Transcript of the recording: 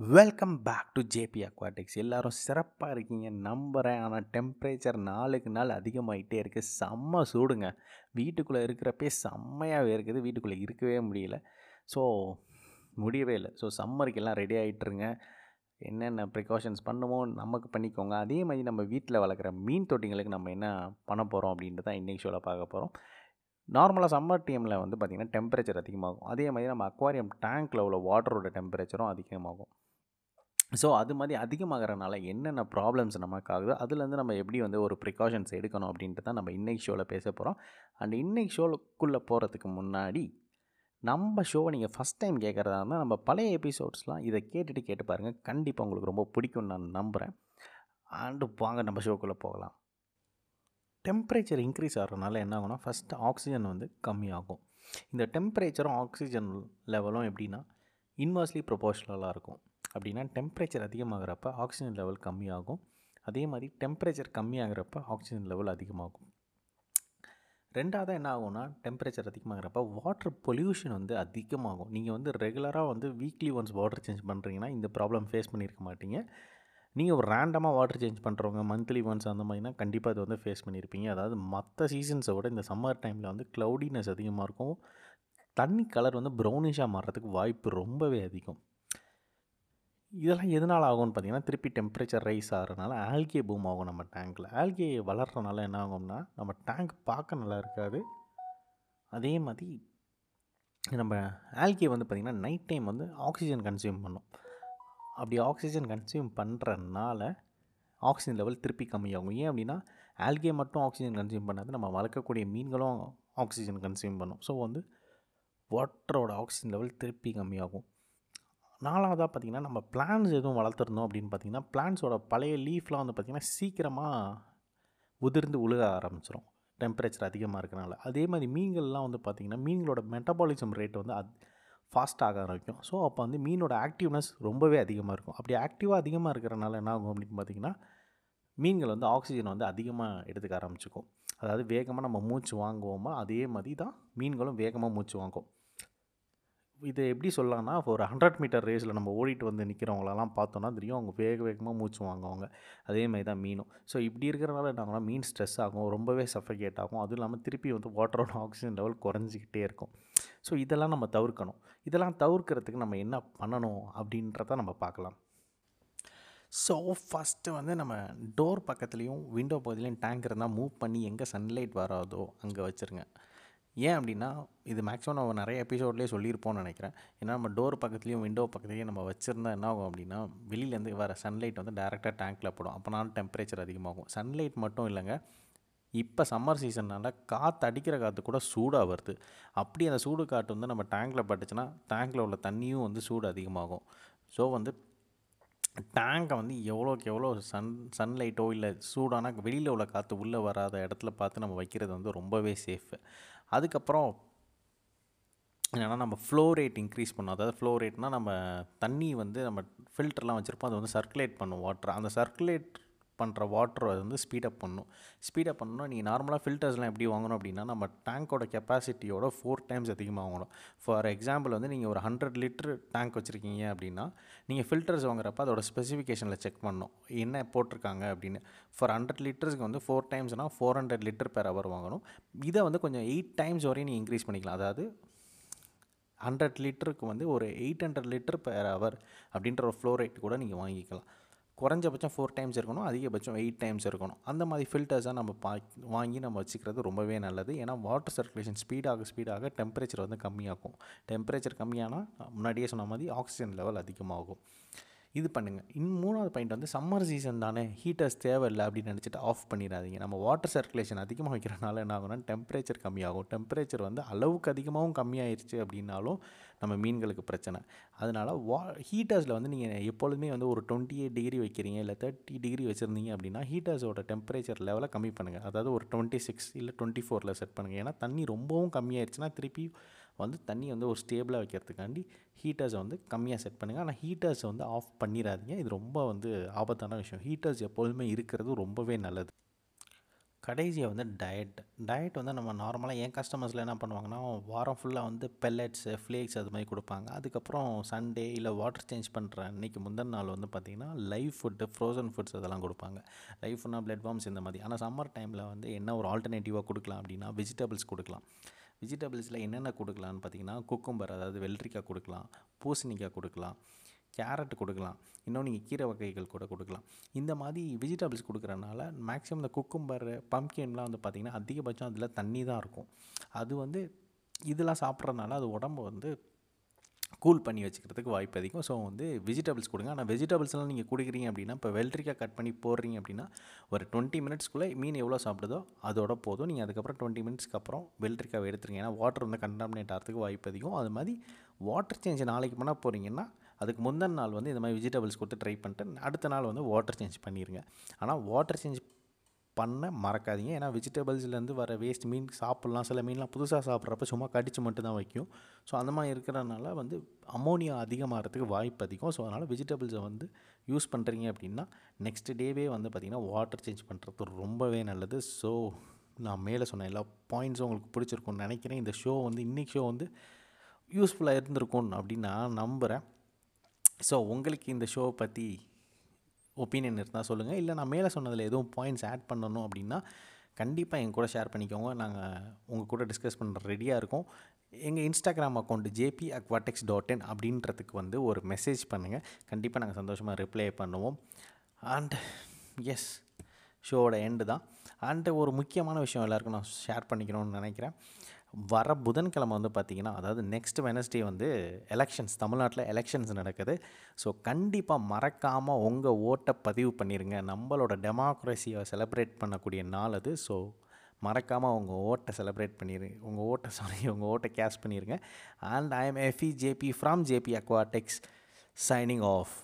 Welcome back to JB Aquatics எல்லோரும் சிறப்பாக இருக்கீங்க. நம்புகிறேன் ஆனால் டெம்ப்ரேச்சர் நாளுக்கு நாள் அதிகமாகிட்டே இருக்குது செம்ம சூடுங்க. வீட்டுக்குள்ளே இருக்கிறப்பே செம்மையாகவே இருக்குது. வீட்டுக்குள்ளே இருக்கவே முடியல. ஸோ முடியவே இல்லை. ஸோ சம்மருக்கு எல்லாம் ரெடி ஆகிட்டுருங்க என்னென்ன ப்ரிகாஷன்ஸ் பண்ணுமோ நமக்கு பண்ணிக்கோங்க. அதே மாதிரி நம்ம வீட்டில் வளர்க்குற மீன் தொட்டிங்களுக்கு நம்ம என்ன பண்ண போகிறோம் அப்படின்ட்டு தான் இன்றைக்கி ஷோவில் பார்க்க போகிறோம் நார்மலாக சம்மர் டைமில் வந்து பார்த்திங்கன்னா டெம்பரேச்சர் அதிகமாகும். அதே மாதிரி நம்ம அக்வாரியம் டேங்க்கில் உள்ள வாட்டரோட டெம்பரேச்சரும் அதிகமாகும். ஸோ அது மாதிரி அதிகமாகிறனால என்னென்ன ப்ராப்ளம்ஸ் நமக்கு ஆகுது? அதுலேருந்து நம்ம எப்படி வந்து ஒரு ப்ரிகாஷன்ஸ் எடுக்கணும் அப்படின்ட்டு தான் நம்ம இன்றைக்கி ஷோவில் பேச போகிறோம் அண்ட் இன்றைக்கி ஷோக்குள்ளே போகிறதுக்கு முன்னாடி நம்ம ஷோவை நீங்கள் ஃபஸ்ட் டைம் கேட்குறதா இருந்தால் நம்ம பழைய எபிசோட்ஸ்லாம் இதை கேட்டுட்டு கேட்டு பாருங்கள் கண்டிப்பாக உங்களுக்கு ரொம்ப பிடிக்கும்னு நான் நம்புகிறேன் அண்டு வாங்க நம்ம ஷோக்குள்ளே போகலாம். டெம்பரேச்சர் இன்க்ரீஸ் ஆகிறதுனால என்ன ஆகும்னா ஃபஸ்ட்டு ஆக்சிஜன் வந்து கம்மியாகும் இந்த டெம்பரேச்சரும் ஆக்சிஜன் லெவலும் எப்படின்னா இன்வர்ஸ்லி ப்ரொபோஷனலாக இருக்கும். அப்படின்னா டெம்பரேச்சர் அதிகமாகிறப்ப ஆக்சிஜன் லெவல் கம்மியாகும். அதே மாதிரி டெம்பரேச்சர் கம்மியாகிறப்ப ஆக்சிஜன் லெவல் அதிகமாகும். ரெண்டாவது என்ன ஆகும்னா டெம்பரேச்சர் அதிகமாகிறப்ப வாட்டர் பொல்யூஷன் வந்து அதிகமாகும். நீங்கள் வந்து ரெகுலராக வந்து வீக்லி ஒன்ஸ் வாட்டர் சேஞ்ச் பண்ணுறீங்கன்னா இந்த ப்ராப்ளம் ஃபேஸ் பண்ணியிருக்க மாட்டீங்க. நீங்கள் ஒரு ரேண்டமாக வாட்டர் சேஞ்ச் பண்ணுறவங்க மந்த்லி ஒன்ஸ் அந்த மாதிரினா கண்டிப்பாக இது வந்து ஃபேஸ் பண்ணியிருப்பீங்க அதாவது மற்ற சீசன்ஸை விட இந்த சம்மர் டைமில் வந்து க்ளவுடினஸ் அதிகமாக இருக்கும். தண்ணி கலர் வந்து ப்ரௌனிஷாக மாறுறதுக்கு வாய்ப்பு ரொம்பவே அதிகம். இதெல்லாம் எதனால் ஆகும்னு பார்த்தீங்கன்னா திருப்பி டெம்பரேச்சர் ரைஸ் ஆகிறனால ஆல்கே பூம் ஆகும் நம்ம டேங்க்கில் ஆல்கே வளர்கிறனால என்ன ஆகும்னா நம்ம டேங்க் பார்க்க நல்லா இருக்காது. அதே மாதிரி நம்ம ஆல்கே வந்து பார்த்திங்கன்னா நைட் டைம் வந்து ஆக்சிஜன் கன்சியூம் பண்ணும். அப்படி ஆக்சிஜன் கன்சியூம் பண்ணுறனால ஆக்சிஜன் லெவல் திருப்பி கம்மியாகும். ஏன் அப்படின்னா ஆல்கே மட்டும் ஆக்சிஜன் கன்சியூம் பண்ணாது நம்ம வளர்க்கக்கூடிய மீன்களும் ஆக்சிஜன் கன்சியூம் பண்ணும். ஸோ வந்து வாட்டரோட ஆக்சிஜன் லெவல் திருப்பி கம்மியாகும். நாலாவதாக பார்த்திங்கன்னா நம்ம பிளான்ஸ் எதுவும் வளர்த்துருந்தோம் அப்படின்னு பார்த்திங்கன்னா பிளான்ஸோட பழைய லீஃப்லாம் வந்து பார்த்திங்கன்னா சீக்கிரமாக உதிர்ந்து உழுக ஆரம்பிச்சிடும் டெம்பரேச்சர் அதிகமாக இருக்கனால. அதே மாதிரி மீன்கள்லாம் வந்து பார்த்திங்கன்னா மீன்களோட மெட்டபாலிசம் ரேட் வந்து அது ஃபாஸ்ட்டாக ஆரம்பிக்கும். ஸோ அப்போ வந்து மீனோட ஆக்டிவ்னஸ் ரொம்பவே அதிகமாக இருக்கும். அப்படி ஆக்டிவாக அதிகமாக இருக்கிறனால என்ன ஆகும் அப்படின்னு பார்த்திங்கன்னா மீன்கள் வந்து ஆக்சிஜன் வந்து அதிகமாக எடுத்துக்க ஆரம்பிச்சிக்கும். அதாவது வேகமாக நம்ம மூச்சு வாங்குவோமோ அதே மாதிரி தான் மீன்களும் வேகமாக மூச்சு வாங்கும். இது எப்படி சொல்லலாம்னா ஒரு ஹண்ட்ரட் மீட்டர் ரேஸில் நம்ம ஓடிட்டு வந்து நிற்கிறவங்களெல்லாம் பார்த்தோன்னா தெரியும் அவங்க வேக வேகமாக மூச்சு வாங்குவாங்க. அதே மாதிரி தான் மீனும். ஸோ இப்படி இருக்கிறனால என்ன ஆகும்னா மீன் ஸ்ட்ரெஸ் ஆகும் ரொம்பவே சஃபகேட் ஆகும். அதுவும் இல்லாமல் திருப்பி வந்து வாட்டரோட ஆக்சிஜன் லெவல் குறைஞ்சிக்கிட்டே இருக்கும். ஸோ இதெல்லாம் நம்ம தவிர்க்கணும். இதெல்லாம் தவிர்க்கிறதுக்கு நம்ம என்ன பண்ணணும் அப்படின்றத நம்ம பார்க்கலாம். ஸோ ஃபஸ்ட்டு வந்து நம்ம டோர் பக்கத்துலேயும் விண்டோ பகுதியிலையும் டேங்க் இருந்தால் மூவ் பண்ணி எங்கே சன்லைட் வராதோ அங்கே வச்சுருங்க. ஏன் அப்படின்னா இது மேக்ஸிமம் நம்ம நிறைய எபிசோட்லேயே சொல்லியிருப்போம்னு நினைக்கிறேன். ஏன்னா நம்ம டோர் பக்கத்துலேயும் விண்டோ பக்கத்துலேயும் நம்ம வச்சுருந்தா என்ன ஆகும் அப்படின்னா வெளியிலேருந்து வர சன்லைட் வந்து டேரெக்டாக டேங்க்கில் போடும். அப்போனாலும் டெம்பரேச்சர் அதிகமாகும். சன்லைட் மட்டும் இல்லைங்க. இப்போ சம்மர் சீசன்னால் காற்று அடிக்கிற காற்று கூட சூடாக வருது. அப்படி அந்த சூடு காற்று வந்து நம்ம டேங்கில் பட்டுச்சுன்னா டேங்கில் உள்ள தண்ணியும் வந்து சூடு அதிகமாகும். ஸோ வந்து டேங்கை வந்து எவ்வளோக்கு எவ்வளோ சன் சன்லைட்டோ இல்லை சூடான வெளியில் உள்ள காற்று உள்ளே வராத இடத்துல பார்த்து நம்ம வைக்கிறது வந்து ரொம்பவே சேஃபு அதுக்கப்புறம் என்னென்னா நம்ம ஃப்ளோ ரேட் இன்க்ரீஸ் பண்ணோம். அதாவது ஃப்ளோ ரேட்னால் நம்ம தண்ணி வந்து நம்ம ஃபில்டர்லாம் வச்சுருப்போம். அது வந்து சர்க்குலேட் பண்ணும் வாட்டர் அந்த சர்க்குலேட் பண்ணுற வாட்டர் அது வந்து ஸ்பீடப் பண்ணணும் ஸ்பீடப் பண்ணணும் நீங்கள் நார்மலாக ஃபில்டர்ஸ்லாம் எப்படி வாங்கணும் அப்படின்னா நம்ம டேங்க்கோட கெப்பாசிட்டியோட ஃபோர் டைம்ஸ் அதிகமாக வாங்கணும். ஃபார் எக்ஸாம்பிள் வந்து நீங்கள் ஒரு ஹண்ட்ரட் லிட்டர் டேங்க் வச்சுருக்கீங்க அப்படின்னா நீங்கள் ஃபில்டர்ஸ் வாங்குறப்ப அதோட ஸ்பெசிஃபிகேஷனில் செக் பண்ணணும். என்ன போட்டிருக்காங்க அப்படின்னு. ஃபார் ஹண்ட்ரட் லிட்டர்ஸ்க்கு வந்து four டைம்ஸ்னால் four hundred litre per hour வாங்கணும். இதை வந்து கொஞ்சம் எயிட் டைம்ஸ் வரையும் நீங்கள் இன்க்ரீஸ் பண்ணிக்கலாம். அதாவது ஹண்ட்ரட் லிட்டருக்கு வந்து ஒரு eight hundred litre per hour அப்படின்ற ஒரு ஃப்ளோ ரேட் கூட நீங்கள் வாங்கிக்கலாம். குறைஞ்சபட்சம் ஃபோர் டைம்ஸ் இருக்கணும் அதிகபட்சம் எயிட் டைம்ஸ் இருக்கணும். அந்த மாதிரி ஃபில்டர்ஸாக நம்ம பா வாங்கி நம்ம வச்சுக்கிறது ரொம்பவே நல்லது. ஏன்னா வாட்டர் சர்க்குலேஷன் ஸ்பீடாக ஸ்பீடாக டெம்பரேச்சர் வந்து கம்மியாகும் டெம்பரேச்சர் கம்மியானால் முன்னாடியே சொன்ன மாதிரி ஆக்சிஜன் லெவல் அதிகமாகும். இது பண்ணுங்கள் இன் மூணாவது பாயிண்ட் வந்து சம்மர் சீசன் தானே ஹீட்டர்ஸ் தேவையில்லை அப்படின்னு நினச்சிட்டு ஆஃப் பண்ணிடாதீங்க. நம்ம வாட்டர் சர்க்குலேஷன் அதிகமாக வைக்கிறனால என்ன ஆகும்னா டெம்பரேச்சர் கம்மியாகும். டெம்பரேச்சர் வந்து அளவுக்கு அதிகமாகவும் கம்மியாயிருச்சு அப்படின்னாலும் நம்ம மீன்களுக்கு பிரச்சனை. அதனால் வா ஹீட்டர்ஸில் வந்து நீங்கள் எப்பொழுதுமே வந்து ஒரு டுவெண்ட்டி எயிட் டிகிரி வைக்கிறீங்க இல்லை தேர்ட்டி டிகிரி வச்சுருந்தீங்க அப்படின்னா ஹீட்டர்ஸோட டெம்பரேச்சர் லெவலை கம்மி பண்ணுங்கள் அதாவது ஒரு டுவெண்ட்டி சிக்ஸ் இல்லை டுவெண்ட்டி ஃபோரில் செட் பண்ணுங்கள் ஏன்னா தண்ணி ரொம்பவும் கம்மியாயிருச்சுன்னா திருப்பி வந்து தண்ணி வந்து ஒரு ஸ்டேபிளாக வைக்கிறதுக்காண்டி ஹீட்டர்ஸை வந்து கம்மியாக செட் பண்ணுங்கள் ஆனால் ஹீட்டர்ஸை வந்து ஆஃப் பண்ணிடாதீங்க இது ரொம்ப வந்து ஆபத்தான விஷயம். ஹீட்டர்ஸ் எப்பொழுதுமே இருக்கிறது ரொம்பவே நல்லது. கடைசியாக வந்து டயட் டயட் வந்து நம்ம நார்மலாக என் கஸ்டமர்ஸில் என்ன பண்ணுவாங்கன்னா வாரம் ஃபுல்லாக வந்து பெல்லட்ஸு ஃப்ளேக்ஸ் அது மாதிரி கொடுப்பாங்க. அதுக்கப்புறம் சண்டே இல்லை வாட்டர் சேஞ்ச் பண்ணுற அன்றைக்கி முந்தின நாள் வந்து பார்த்திங்கன்னா லைவ் ஃபுட்டு ஃப்ரோசன் ஃபுட்ஸ் அதெல்லாம் கொடுப்பாங்க. லைஃப்னா ஃபுட்னா பிளட் பாம்ஸ் இந்த மாதிரி. ஆனால் சம்மர் டைமில் வந்து என்ன ஒரு ஆல்டர்னேட்டிவாக கொடுக்கலாம் அப்படின்னா வெஜிடபிள்ஸ் கொடுக்கலாம். வெஜிடபிள்ஸில் என்னென்ன கொடுக்கலான்னு பார்த்தீங்கன்னா குக்கும்பர் அதாவது வெள்ளரிக்காய் கொடுக்கலாம் பூசணிக்காய் கொடுக்கலாம் கேரட் கொடுக்கலாம் இன்னும் நீங்கள் கீரை வகைகள் கூட கொடுக்கலாம். இந்த மாதிரி வெஜிடபிள்ஸ் கொடுக்குறனால மேக்ஸிமம் இந்த குக்கும்பர் பம்கின்லாம் வந்து பார்த்திங்கன்னா அதிகபட்சம் அதில் தண்ணி தான் இருக்கும். அது வந்து இதெல்லாம் சாப்பிட்றதுனால அது உடம்பு வந்து கூல் பண்ணி வச்சுக்கிறதுக்கு வாய்ப்பு அதிகம். ஸோ வந்து வெஜிடபிள்ஸ் கொடுங்க. ஆனால் வெஜிடபிள்ஸ்லாம் நீங்கள் கொடுக்குறீங்க அப்படின்னா இப்போ வெள்ளரிக்காய் கட் பண்ணி போடுறீங்க அப்படின்னா ஒரு டுவெண்ட்டி மினிட்ஸ்க்குள்ளே மீன் எவ்வளோ சாப்பிடுதோ அதோட போதும். நீங்கள் அதுக்கப்புறம் டுவெண்ட்டி மினிட்ஸ்க்கு அப்புறம் வெள்ளரிக்காவை எடுத்துருங்க. ஏன்னா வாட்டர் வந்து கண்டாமினேட் ஆகிறதுக்கு வாய்ப்பு அதிகம். அது மாதிரி வாட்டர் சேஞ்ச் நாளைக்கு பண்ண போகிறீங்கன்னா அதுக்கு முந்தின நாள் வந்து இந்த மாதிரி வெஜிடபிள்ஸ் கொடுத்து ட்ரை பண்ணிட்டு அடுத்த நாள் வந்து வாட்டர் சேஞ்ச் பண்ணிடுங்க ஆனால் வாட்டர் சேஞ்ச் பண்ண மறக்காதீங்க. ஏன்னா வெஜிடபிள்ஸ்லேருந்து வர வேஸ்ட் மீன் சாப்பிட்லாம். சில மீன்லாம் புதுசாக சாப்பிட்றப்ப சும்மா கடிச்சு மட்டும்தான் வைக்கும். ஸோ அந்த மாதிரி இருக்கிறனால வந்து அமோனியா அதிகமாகிறதுக்கு வாய்ப்பு அதிகம். ஸோ அதனால் வெஜிடபிள்ஸை வந்து யூஸ் பண்ணுறீங்க அப்படின்னா நெக்ஸ்ட் டேவே வந்து பார்த்திங்கன்னா வாட்டர் சேஞ்ச் பண்ணுறது ரொம்பவே நல்லது. ஸோ நான் மேலே சொன்ன எல்லா பாயிண்ட்ஸும் உங்களுக்கு பிடிச்சிருக்கும்னு நினைக்கிறேன். இந்த ஷோ வந்து இன்றைக்கி ஷோ வந்து யூஸ்ஃபுல்லாக இருந்திருக்கும் அப்படின்னு நான் நம்புகிறேன் ஸோ உங்களுக்கு இந்த ஷோவை பற்றி ஒப்பீனியன் இருந்தால் சொல்லுங்கள் இல்லை நான் மேலே சொன்னதில் எதுவும் பாயிண்ட்ஸ் ஆட் பண்ணணும் அப்படின்னா கண்டிப்பாக என் கூட ஷேர் பண்ணிக்கோங்க. நாங்கள் உங்கள் கூட டிஸ்கஸ் பண்ணுற ரெடியாக இருக்கோம். எங்கள் Instagram account JB Aquatics dot in அப்படின்றதுக்கு வந்து ஒரு மெசேஜ் பண்ணுங்கள் கண்டிப்பாக நாங்கள் சந்தோஷமாக ரிப்ளை பண்ணுவோம். அண்ட் எஸ் ஷோவோட எண்டு தான். அண்டு ஒரு முக்கியமான விஷயம் எல்லாருக்கும் நான் ஷேர் பண்ணிக்கணும்னு நினைக்கிறேன். வர புதன்கிழமை வந்து பார்த்திங்கன்னா அதாவது நெக்ஸ்ட் வெனஸ்டே வந்து எலெக்ஷன்ஸ் தமிழ்நாட்டில் எலெக்ஷன்ஸ் நடக்குது. ஸோ கண்டிப்பாக மறக்காமல் உங்கள் ஓட்டை பதிவு பண்ணிடுங்க நம்மளோட டெமோக்ரஸியை செலிப்ரேட் பண்ணக்கூடிய நாள் அது. ஸோ மறக்காமல் உங்கள் ஓட்டை செலிப்ரேட் பண்ணிடுங்க உங்கள் ஓட்டை சாரி உங்கள் ஓட்டை கேஷ் பண்ணிடுங்க and I am FE JB from JB Aquatics signing off